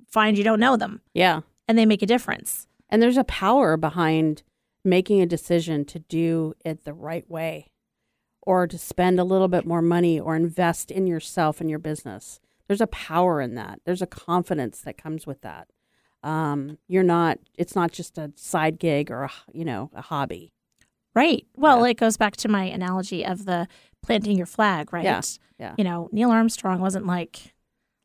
find you don't know them Yeah. and they make a difference. And there's a power behind making a decision to do it the right way or to spend a little bit more money or invest in yourself and your business. There's a power in that. There's a confidence that comes with that. Um, you're not, it's not just a side gig or, a, you know, a hobby. Right. Well, Yeah. it goes back to my analogy of the planting your flag, right? Yeah, yeah. You know, Neil Armstrong wasn't like,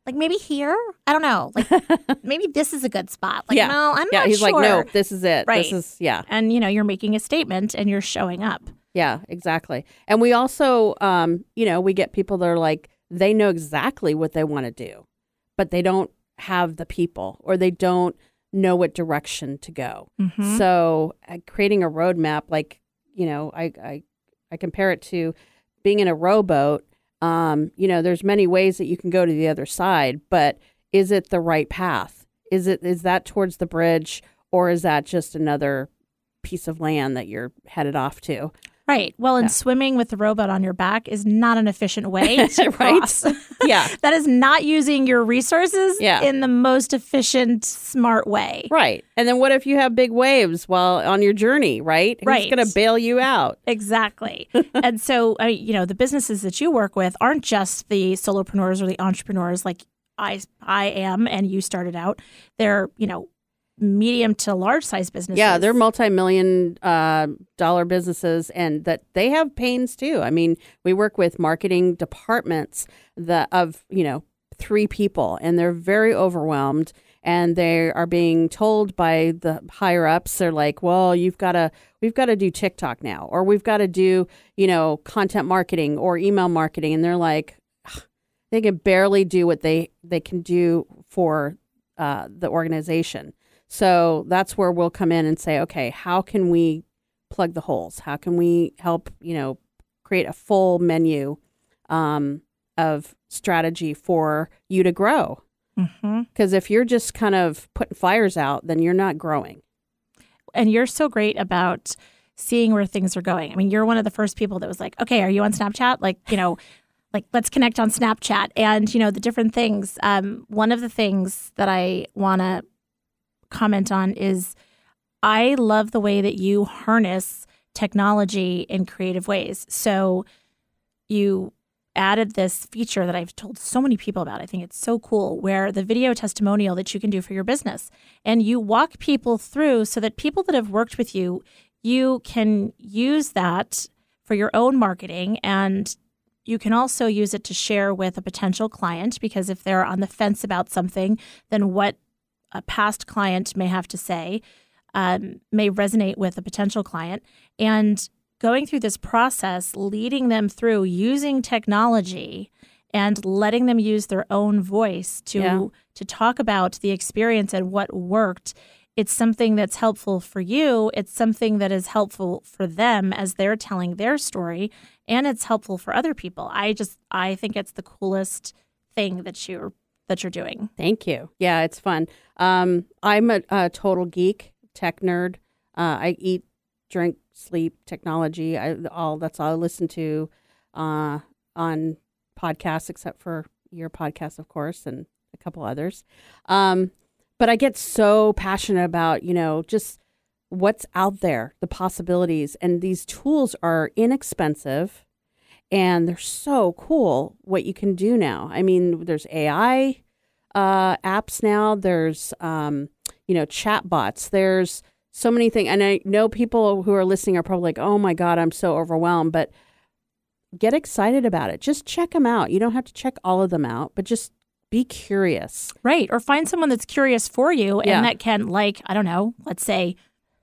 like maybe here. I don't know. Like [LAUGHS] maybe this is a good spot. Like Yeah. no, I'm yeah, not he's sure. like, no, this is it. Right. This is yeah. And you know, you're making a statement and you're showing up. Yeah, exactly. And we also, um, you know, we get people that are like, they know exactly what they want to do, but they don't have the people or they don't know what direction to go. Mhm. So uh, creating a roadmap, like, you know, I, I, I compare it to being in a rowboat. Um, you know, there's many ways that you can go to the other side, but is it the right path? Is it is that towards the bridge or is that just another piece of land that you're headed off to? Right. Well, and Yeah. swimming with the robot on your back is not an efficient way [LAUGHS] to Right. cross. [LAUGHS] Yeah. [LAUGHS] that is not using your resources Yeah. in the most efficient, smart way. Right. And then what if you have big waves while on your journey, right? Right. Who's going to bail you out? Exactly. and so, uh, you know, the businesses that you work with aren't just the solopreneurs or the entrepreneurs like I, I am and you started out. They're, you know, medium to large size businesses. Yeah, they're multi-million uh, dollar businesses, and that they have pains too. I mean, we work with marketing departments that of you know three people, and they're very overwhelmed, and they are being told by the higher ups, they're like, "Well, you've got to, we've got to do TikTok now, or we've got to do you know content marketing or email marketing," and they're like, they can barely do what they they can do for uh, the organization. So that's where we'll come in and say, okay, how can we plug the holes? How can we help, you know, create a full menu um, of strategy for you to grow? Because if you're just kind of putting fires out, then you're not growing. and you're so great about seeing where things are going. I mean, you're one of the first people that was like, "Okay, are you on Snapchat?" Like, you know, [LAUGHS] like let's connect on Snapchat, and you know the different things. Um, one of the things that I want to comment on is I love the way that you harness technology in creative ways. So you added this feature that I've told so many people about. I think it's so cool where the video testimonial that you can do for your business and you walk people through so that people that have worked with you, you can use that for your own marketing and you can also use it to share with a potential client because if they're on the fence about something, then what a past client may have to say um, may resonate with a potential client. And going through this process, leading them through using technology and letting them use their own voice to Yeah. to talk about the experience and what worked. It's something that's helpful for you. It's something that is helpful for them as they're telling their story, and it's helpful for other people. I just I think it's the coolest thing that you're that you're doing. Thank you. Yeah, it's fun. Um, I'm a, a total geek, tech nerd. Uh, I eat, drink, sleep technology. I all that's all I listen to uh, on podcasts, except for your podcast, of course, and a couple others. Um, but I get so passionate about you know just what's out there, the possibilities, and these tools are inexpensive and they're so cool what you can do now. I mean, there's AI uh, apps now. There's um, you know chat bots. There's so many things, and I know people who are listening are probably like, "Oh my god, I'm so overwhelmed." But get excited about it. Just check them out. You don't have to check all of them out, but just be curious. Right. Or find someone that's curious for you Yeah. and that can, like, I don't know, let's say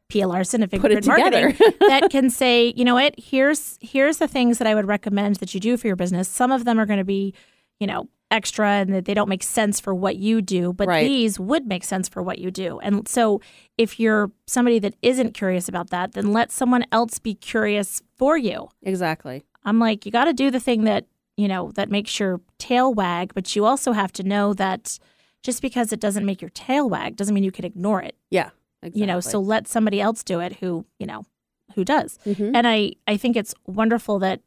Pia Larson of Fingerprint Marketing, together. [LAUGHS] that [LAUGHS] can say, you know what, here's here's the things that I would recommend that you do for your business. Some of them are going to be, you know, extra and that they don't make sense for what you do, but Right. these would make sense for what you do. And so if you're somebody that isn't curious about that, then let someone else be curious for you. Exactly. I'm like, you got to do the thing that, you know, that makes your tail wag, but you also have to know that just because it doesn't make your tail wag doesn't mean you can ignore it. Yeah. Exactly. You know, so let somebody else do it who, you know, who does. Mhm. And I I think it's wonderful that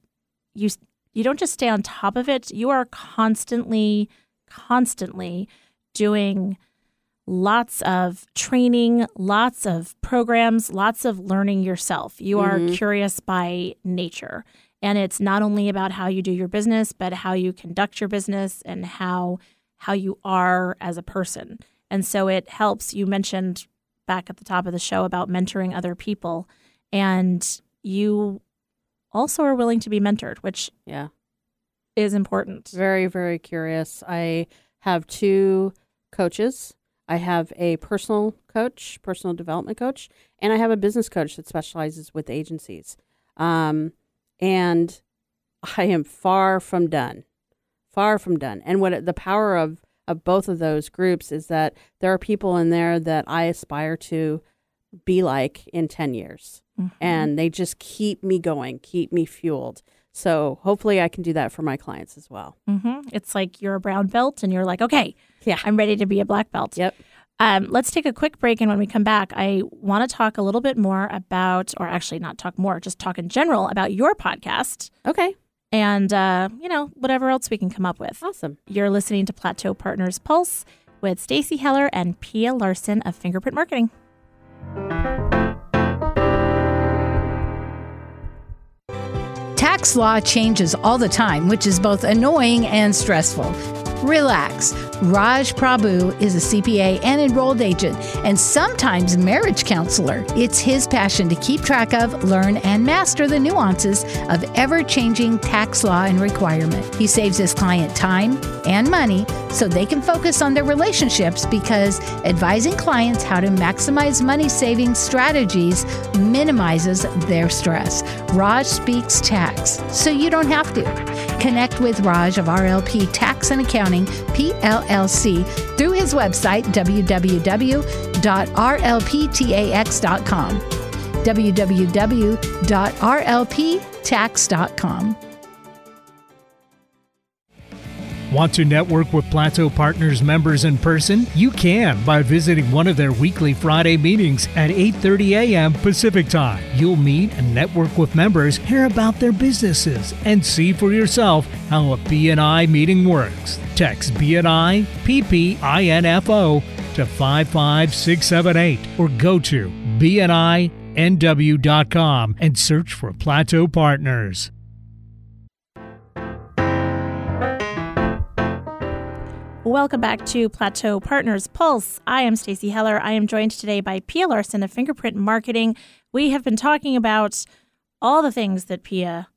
you you don't just stay on top of it. You are constantly constantly doing lots of training, lots of programs, lots of learning yourself. You are Mhm. curious by nature. And it's not only about how you do your business, but how you conduct your business and how how you are as a person. And so it helps. You mentioned back at the top of the show about mentoring other people. And you also are willing to be mentored, which Yeah. is important. Very, very curious. I have two coaches. I have a personal coach, personal development coach, and I have a business coach that specializes with agencies. Um, and I am far from done, far from done. And what the power of of both of those groups is that there are people in there that I aspire to be like in ten years Mhm. and they just keep me going, keep me fueled. So hopefully I can do that for my clients as well. Mhm. It's like you're a brown belt and you're like, okay, Yeah. I'm ready to be a black belt. Yep. Um, let's take a quick break. And when we come back, I want to talk a little bit more about, or actually not talk more, just talk in general about your podcast Okay. and, uh, you know, whatever else we can come up with. Awesome. You're listening to Plateau Partners Pulse with Stacy Heller and Pia Larson of Fingerprint Marketing. Tax law changes all the time, which is both annoying and stressful. Relax. Raj Prabhu is a CPA and enrolled agent, and sometimes marriage counselor. It's his passion to keep track of, learn, and master the nuances of ever changing tax law and requirement. He saves his client time and money so they can focus on their relationships because advising clients how to maximize money saving strategies minimizes their stress. Raj speaks tax, so you don't have to. Connect with Raj of RLP Tax and Accounting, PLLC, through his website, www.rlptax.com. www.rlptax.com. Want to network with Plateau Partners members in person? You can by visiting one of their weekly Friday meetings at 8:30 a.m. Pacific Time. You'll meet and network with members, hear about their businesses, and see for yourself how a BNI meeting works. Text BNI PPINFO to 55678 or go to bninw.com and search for Plateau Partners. Welcome back to Plateau Partners Pulse. I am Stacy Heller. I am joined today by Pia Larson of Fingerprint Marketing. We have been talking about all the things that Pia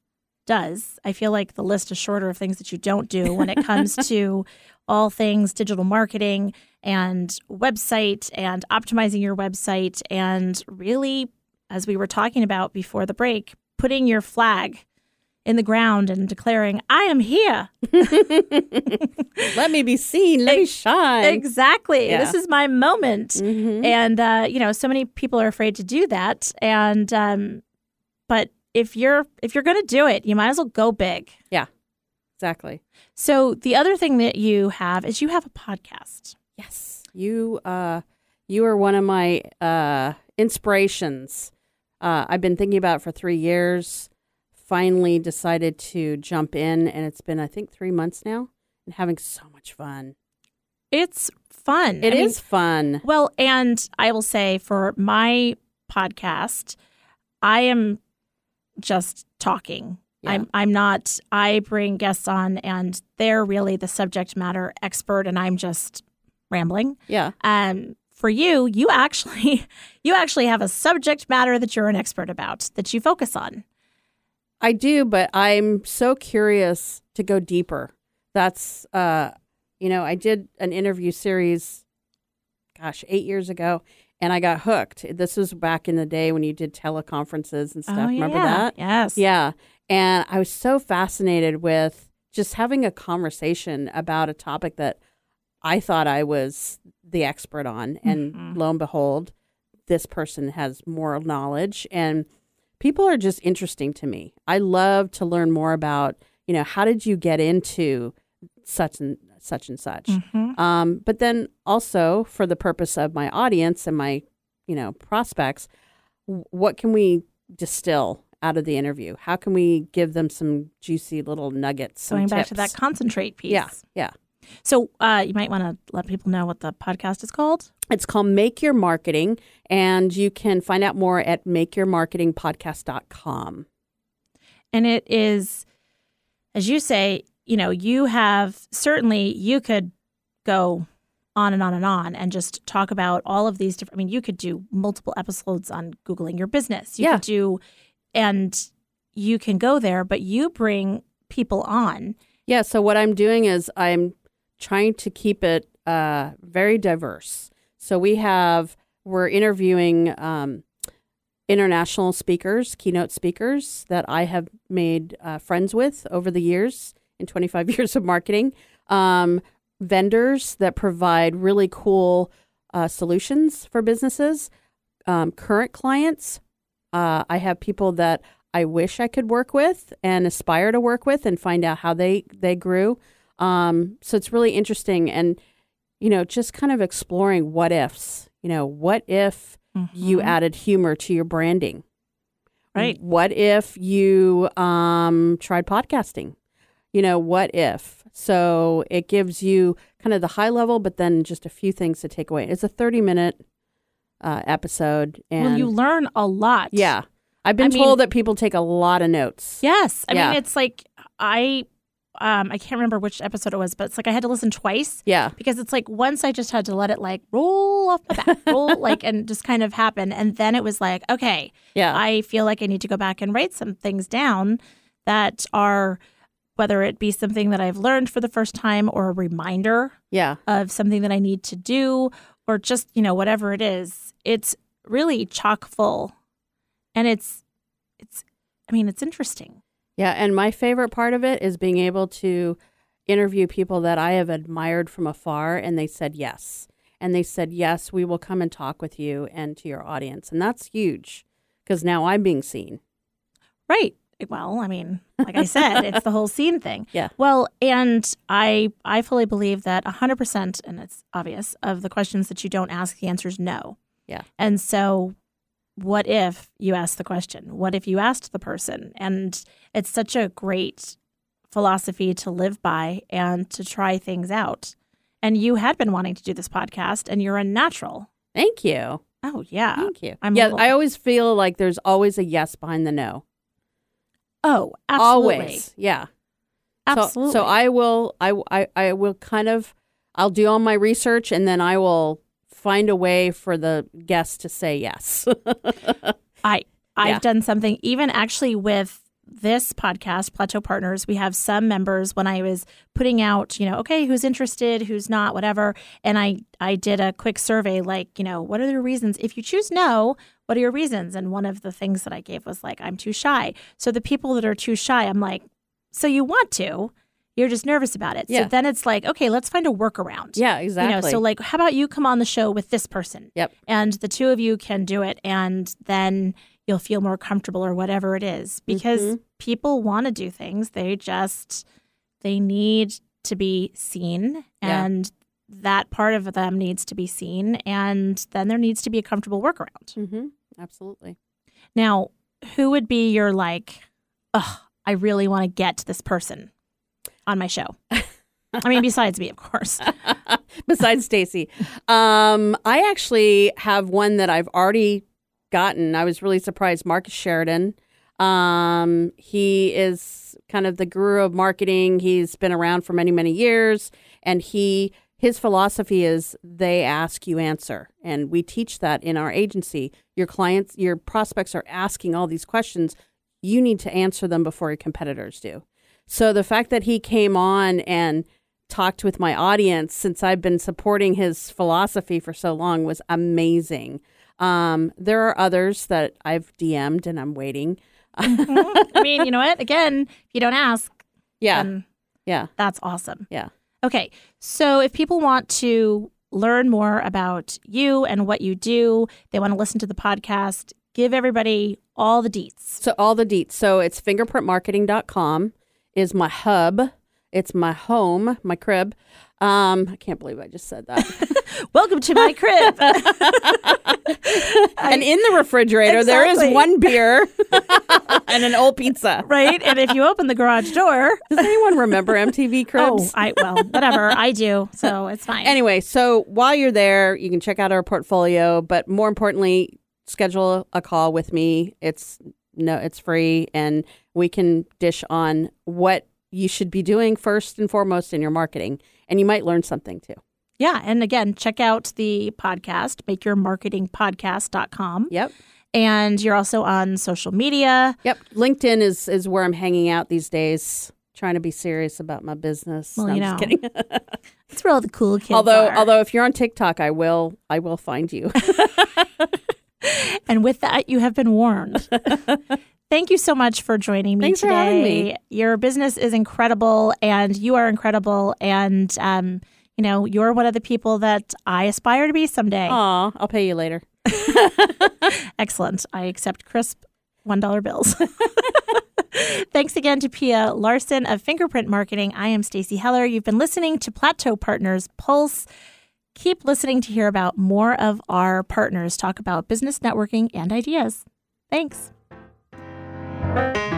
does. I feel like the list is shorter of things that you don't do when it comes [LAUGHS] to all things digital marketing and website and optimizing your website and really as we were talking about before the break, putting your flag in the ground and declaring, I am here. [LAUGHS] Let me be seen. Let me shine. Exactly. Yeah. This is my moment. Mhm. And uh, you know, so many people are afraid to do that. And um, but if you're if you're going to do it, you might as well go big. Yeah. Exactly. So the other thing that you have is you have a podcast. Yes. You uh you are one of my uh inspirations. Uh I've been thinking about it for 3 years. Finally decided to jump in and it's been I think 3 months now and having so much fun. It's fun. It I is mean, fun. well, and I will say for my podcast, I am just talking. Yeah. I'm I'm not I bring guests on and they're really the subject matter expert and I'm just rambling. Yeah. Um for you, you actually [LAUGHS] you actually have a subject matter that you're an expert about that you focus on. I do, but I'm so curious to go deeper. That's uh you know, I did an interview series gosh, 8 years ago and I got hooked. This was back in the day when you did teleconferences and stuff. oh, Remember that? Yes. Yeah. And I was so fascinated with just having a conversation about a topic that I thought I was the expert on. And Mhm. lo and behold, this person has more knowledge. And people are just interesting to me. I love to learn more about, you know, how did you get into such and such and such? Mhm. Um, but then also for the purpose of my audience and my, you know, prospects, what can we distill out of the interview? How can we give them some juicy little nuggets? Going back to that concentrate piece. Yeah, yeah. So uh, you might want to let people know what the podcast is called. It's called Make Your Marketing, and you can find out more at makeyourmarketingpodcast.com. And it is, as you say, you know, you have certainly you could go on and on and on and just talk about all of these different. I mean, you could do multiple episodes on Googling your business. You Yeah. could do and you can go there, but you bring people on. Yeah. So what I'm doing is I'm trying to keep it uh, very diverse. So we have we're interviewing um, international speakers, keynote speakers that I have made uh, friends with over the years in 25 [LAUGHS] years of marketing. Um, vendors that provide really cool uh, solutions for businesses. Um, current clients. Uh, I have people that I wish I could work with and aspire to work with and find out how they they grew. Um, so it's really interesting and you know just kind of exploring what ifs. You know, what if you Mhm. added humor to your branding? Right. What if you um, tried podcasting? You know, what if? So it gives you kind of the high level, but then just a few things to take away. It's a 30 minute uh, episode. And well, you learn a lot. yeah, I've been I mean- told that people take a lot of notes. Yes. I Yeah. mean, it's like I um I can't remember which episode it was, but it's like I had to listen twice Yeah. because it's like once I just had to let it like roll off my back, roll [LAUGHS] like and just kind of happen, and then it was like okay, Yeah. I feel like I need to go back and write some things down that are whether it be something that I've learned for the first time or a reminder yeah. of something that I need to do or just, you know, whatever it is. It's really chock full. And it's it's I mean, it's interesting. Yeah, and my favorite part of it is being able to interview people that I have admired from afar and they said yes. And they said, "Yes, we will come and talk with you and to your audience." And that's huge because now I'm being seen. Right. Well, I mean, like I said, it's the whole scene thing. [LAUGHS] Yeah. Well, and I I fully believe that 100% and it's obvious of the questions that you don't ask the answer is no. Yeah. And so what if you ask the question? What if you asked the person? And it's such a great philosophy to live by and to try things out. And you had been wanting to do this podcast and you're a natural. Thank you. Oh, yeah. Thank you. I'm yeah, little- I always feel like there's always a yes behind the no. Oh, absolutely. Always. Yeah. So- Absolutely. So, I will I, I I will kind of I'll do all my research and then I will find a way for the guest to say yes. [LAUGHS] I I've Yeah. done something even actually with this podcast, Plateau Partners. We have some members when I was putting out, you know, okay, who's interested, who's not, whatever, and I I did a quick survey like, you know, what are your reasons? If you choose no, what are your reasons? And one of the things that I gave was like, I'm too shy. So the people that are too shy, I'm like, so you want to, you're just nervous about it. Yeah. So then it's like, okay, let's find a workaround. yeah, exactly. You know, so like, how about you come on the show with this person? Yep. And the two of you can do it, and then you'll feel more comfortable or whatever it is because Mhm. people want to do things. They just they need to be seen, Yeah. and that part of them needs to be seen, and then there needs to be a comfortable workaround. Mhm. Absolutely. Now, who would be your like? Ugh, I really want to get to this person on my show. I mean, besides me, of course. [LAUGHS] besides Stacy. Um, I actually have one that I've already gotten. I was really surprised. Marcus Sheridan. Um, he is kind of the guru of marketing. He's been around for many, many years, and he his philosophy is they ask you answer, and we teach that in our agency. Your clients, your prospects are asking all these questions. You need to answer them before your competitors do. So the fact that he came on and talked with my audience since I've been supporting his philosophy for so long was amazing. Um, there are others that I've DM'd and I'm waiting. I mean, you know what? Again, if you don't ask, Yeah, then yeah, that's awesome. yeah. Okay, so if people want to learn more about you and what you do, they want to listen to the podcast, give everybody all the deets. So all the deets. So it's fingerprintmarketing.com is my hub. It's my home, my crib. Um, I can't believe I just said that. [LAUGHS] Welcome to my crib. [LAUGHS] and in the refrigerator, there is one beer [LAUGHS] and an old pizza. right? And if you open the garage door, Does anyone remember MTV oh, Cribs? I well, whatever, I do, so it's fine. Anyway, so while you're there, you can check out our portfolio, but more importantly, schedule a call with me. It's no, it's free, and we can dish on what you should be doing first and foremost in your marketing, and you might learn something too. yeah, and again, check out the podcast, makeyourmarketingpodcast.com. Yep. And you're also on social media. Yep, LinkedIn is is where I'm hanging out these days, trying to be serious about my business. Well, No, you I'm just know, kidding. [LAUGHS] That's where all the cool kids although are. although if you're on TikTok, I will I will find you. [LAUGHS] and with that, you have been warned. [LAUGHS] Thank you so much for joining me Thanks for today. having me. Your business is incredible, and you are incredible. And um, you know, you're one of the people that I aspire to be someday. Aw, I'll pay you later. [LAUGHS] Excellent. I accept crisp $1 bills. [LAUGHS] Thanks again to Pia Larson of Fingerprint Marketing. I am Stacy Heller. You've been listening to Plateau Partners Pulse. Keep listening to hear about more of our partners talk about business networking and ideas. Thanks thank you